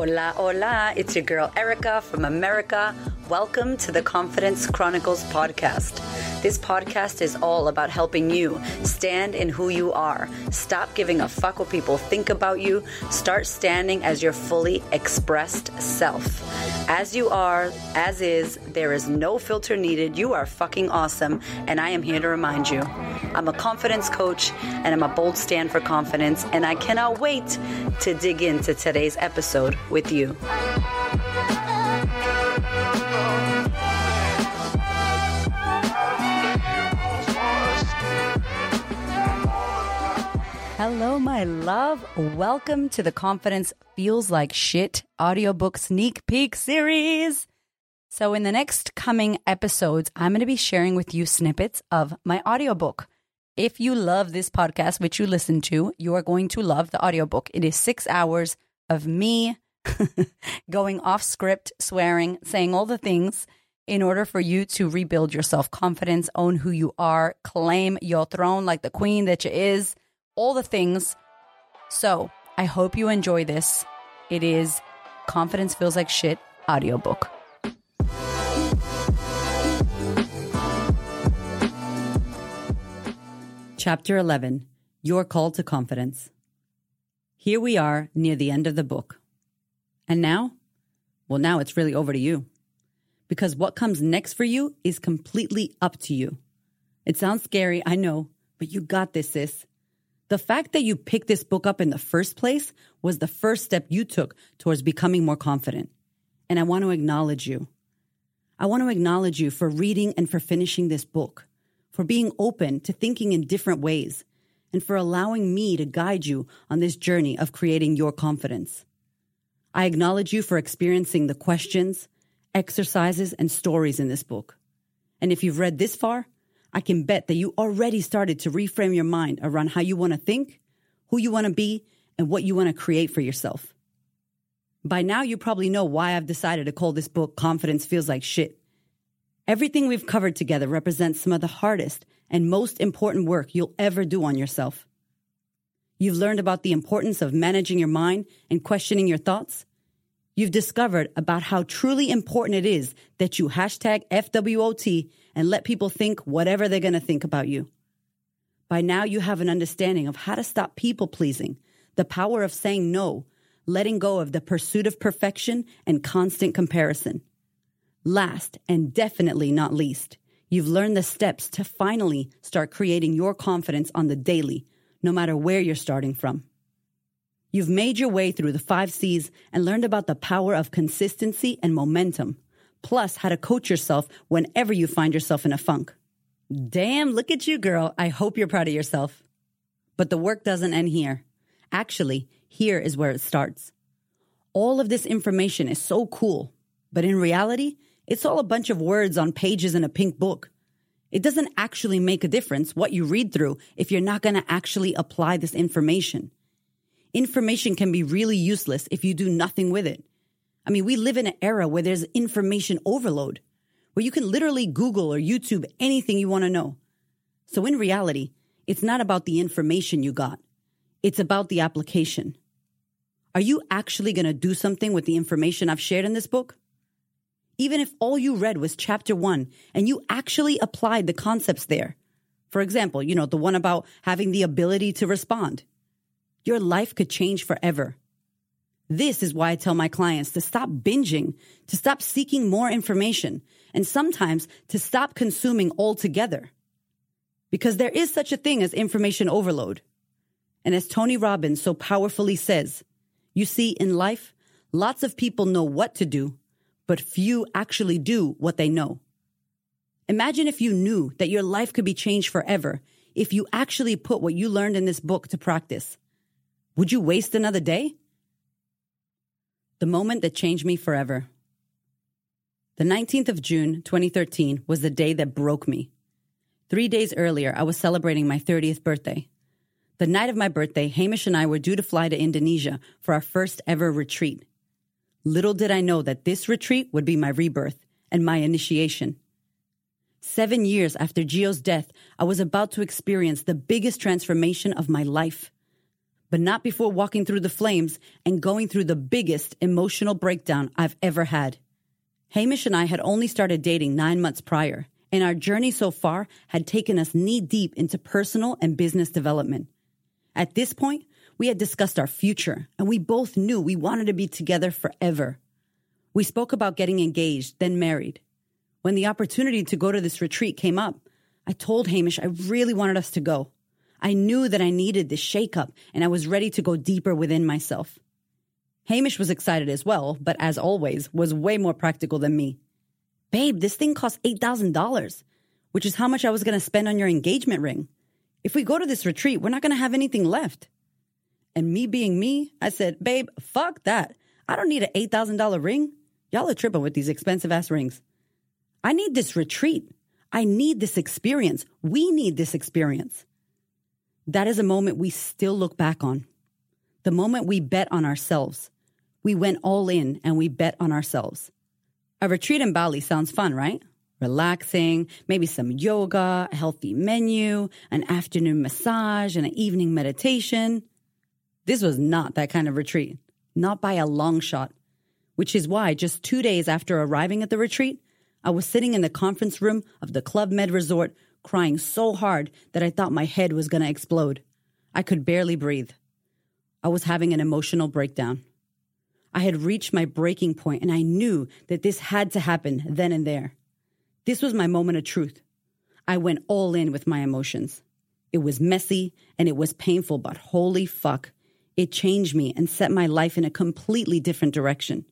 Hola, hola. It's your girl Erika from America. Welcome to the Confidence Chronicles podcast. This podcast is all about helping you stand in who you are. Stop giving a fuck what people think about you. Start standing as your fully expressed self. As you are, as is, there is no filter needed. You are fucking awesome, and I am here to remind you. I'm a confidence coach, and I'm a bold stand for confidence, and I cannot wait to dig into today's episode with you. Hello, my love. Welcome to the Confidence Feels Like Shit audiobook sneak peek series. So, in the next coming episodes, I'm going to be sharing with you snippets of my audiobook. If you love this podcast, which you listen to, you are going to love the audiobook. It is six hours of me going off script, swearing, saying all the things in order for you to rebuild your self confidence, own who you are, claim your throne like the queen that you is all the things. So I hope you enjoy this. It is Confidence Feels Like Shit audiobook. Chapter 11 Your Call to Confidence. Here we are near the end of the book. And now? Well, now it's really over to you. Because what comes next for you is completely up to you. It sounds scary, I know, but you got this, sis. The fact that you picked this book up in the first place was the first step you took towards becoming more confident. And I want to acknowledge you. I want to acknowledge you for reading and for finishing this book, for being open to thinking in different ways, and for allowing me to guide you on this journey of creating your confidence. I acknowledge you for experiencing the questions, exercises, and stories in this book. And if you've read this far, I can bet that you already started to reframe your mind around how you want to think, who you want to be, and what you want to create for yourself. By now, you probably know why I've decided to call this book Confidence Feels Like Shit. Everything we've covered together represents some of the hardest and most important work you'll ever do on yourself. You've learned about the importance of managing your mind and questioning your thoughts. You've discovered about how truly important it is that you hashtag FWOT and let people think whatever they're going to think about you. By now, you have an understanding of how to stop people pleasing, the power of saying no, letting go of the pursuit of perfection and constant comparison. Last and definitely not least, you've learned the steps to finally start creating your confidence on the daily, no matter where you're starting from. You've made your way through the five C's and learned about the power of consistency and momentum, plus how to coach yourself whenever you find yourself in a funk. Damn, look at you, girl. I hope you're proud of yourself. But the work doesn't end here. Actually, here is where it starts. All of this information is so cool, but in reality, it's all a bunch of words on pages in a pink book. It doesn't actually make a difference what you read through if you're not going to actually apply this information information can be really useless if you do nothing with it. I mean, we live in an era where there's information overload, where you can literally Google or YouTube anything you want to know. So in reality, it's not about the information you got. It's about the application. Are you actually going to do something with the information I've shared in this book? Even if all you read was chapter one and you actually applied the concepts there. For example, you know, the one about having the ability to respond your life could change forever. This is why I tell my clients to stop binging, to stop seeking more information, and sometimes to stop consuming altogether. Because there is such a thing as information overload. And as Tony Robbins so powerfully says, you see, in life, lots of people know what to do, but few actually do what they know. Imagine if you knew that your life could be changed forever if you actually put what you learned in this book to practice. Would you waste another day? The moment that changed me forever. The 19th of June, 2013, was the day that broke me. Three days earlier, I was celebrating my 30th birthday. The night of my birthday, Hamish and I were due to fly to Indonesia for our first ever retreat. Little did I know that this retreat would be my rebirth and my initiation. Seven years after Gio's death, I was about to experience the biggest transformation of my life. But not before walking through the flames and going through the biggest emotional breakdown I've ever had. Hamish and I had only started dating nine months prior, and our journey so far had taken us knee deep into personal and business development. At this point, we had discussed our future, and we both knew we wanted to be together forever. We spoke about getting engaged, then married. When the opportunity to go to this retreat came up, I told Hamish I really wanted us to go. I knew that I needed this shakeup, and I was ready to go deeper within myself. Hamish was excited as well, but as always, was way more practical than me. Babe, this thing costs $8,000, which is how much I was going to spend on your engagement ring. If we go to this retreat, we're not going to have anything left. And me being me, I said, Babe, fuck that. I don't need an $8,000 ring. Y'all are tripping with these expensive ass rings. I need this retreat. I need this experience. We need this experience. That is a moment we still look back on. The moment we bet on ourselves. We went all in and we bet on ourselves. A retreat in Bali sounds fun, right? Relaxing, maybe some yoga, a healthy menu, an afternoon massage, and an evening meditation. This was not that kind of retreat, not by a long shot, which is why just two days after arriving at the retreat, I was sitting in the conference room of the Club Med Resort crying so hard that I thought my head was going to explode. I could barely breathe. I was having an emotional breakdown. I had reached my breaking point and I knew that this had to happen then and there. This was my moment of truth. I went all in with my emotions. It was messy and it was painful, but holy fuck, it changed me and set my life in a completely different direction.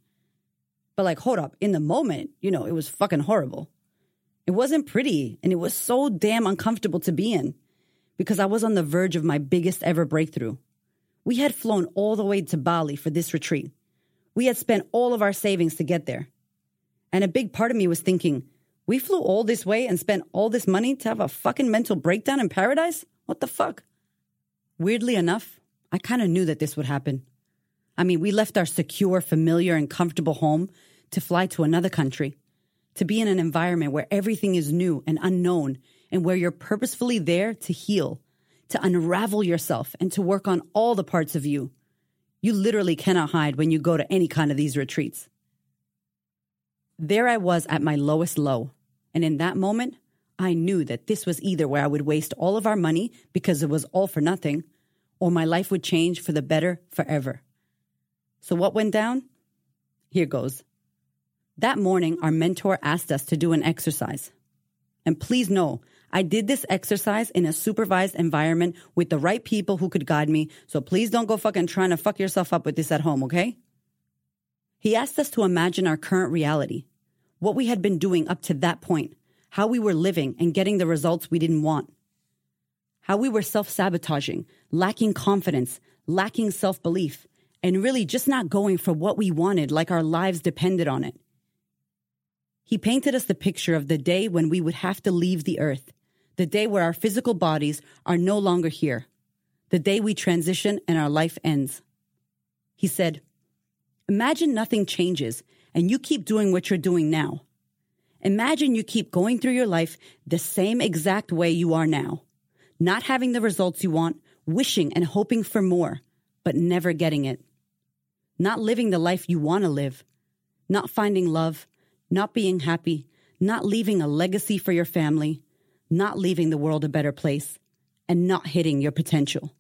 But like, hold up, in the moment, you know, it was fucking horrible. It wasn't pretty and it was so damn uncomfortable to be in because I was on the verge of my biggest ever breakthrough. We had flown all the way to Bali for this retreat. We had spent all of our savings to get there. And a big part of me was thinking, we flew all this way and spent all this money to have a fucking mental breakdown in paradise? What the fuck? Weirdly enough, I kind of knew that this would happen. I mean, we left our secure, familiar, and comfortable home to fly to another country to be in an environment where everything is new and unknown and where you're purposefully there to heal, to unravel yourself and to work on all the parts of you. You literally cannot hide when you go to any kind of these retreats. There I was at my lowest low. And in that moment, I knew that this was either where I would waste all of our money because it was all for nothing, or my life would change for the better forever. So what went down? Here goes. That morning, our mentor asked us to do an exercise. And please know, I did this exercise in a supervised environment with the right people who could guide me. So please don't go fucking trying to fuck yourself up with this at home, okay? He asked us to imagine our current reality, what we had been doing up to that point, how we were living and getting the results we didn't want, how we were self sabotaging, lacking confidence, lacking self belief, and really just not going for what we wanted like our lives depended on it. He painted us the picture of the day when we would have to leave the earth, the day where our physical bodies are no longer here, the day we transition and our life ends. He said, Imagine nothing changes and you keep doing what you're doing now. Imagine you keep going through your life the same exact way you are now, not having the results you want, wishing and hoping for more, but never getting it. Not living the life you want to live, not finding love, not being happy, not leaving a legacy for your family, not leaving the world a better place, and not hitting your potential.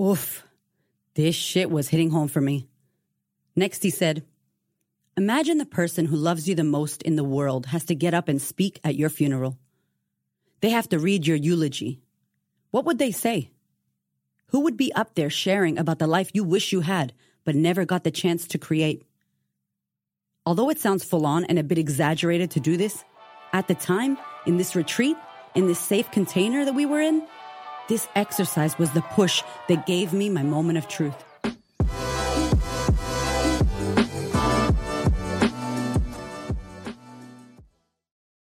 Oof, this shit was hitting home for me. Next, he said, Imagine the person who loves you the most in the world has to get up and speak at your funeral. They have to read your eulogy. What would they say? Who would be up there sharing about the life you wish you had, but never got the chance to create? Although it sounds full on and a bit exaggerated to do this, at the time, in this retreat, in this safe container that we were in, this exercise was the push that gave me my moment of truth.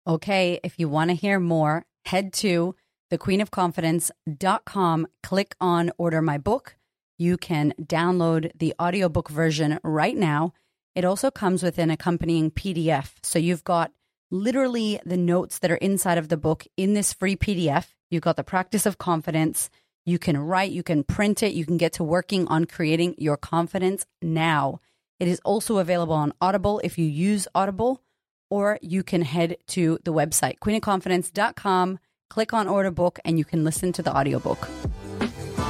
Okay, if you want to hear more, head to thequeenofconfidence.com, click on order my book. You can download the audiobook version right now it also comes with an accompanying PDF. So you've got literally the notes that are inside of the book in this free PDF. You've got the practice of confidence. You can write, you can print it, you can get to working on creating your confidence now. It is also available on Audible if you use Audible, or you can head to the website, queenofconfidence.com, click on order book, and you can listen to the audiobook.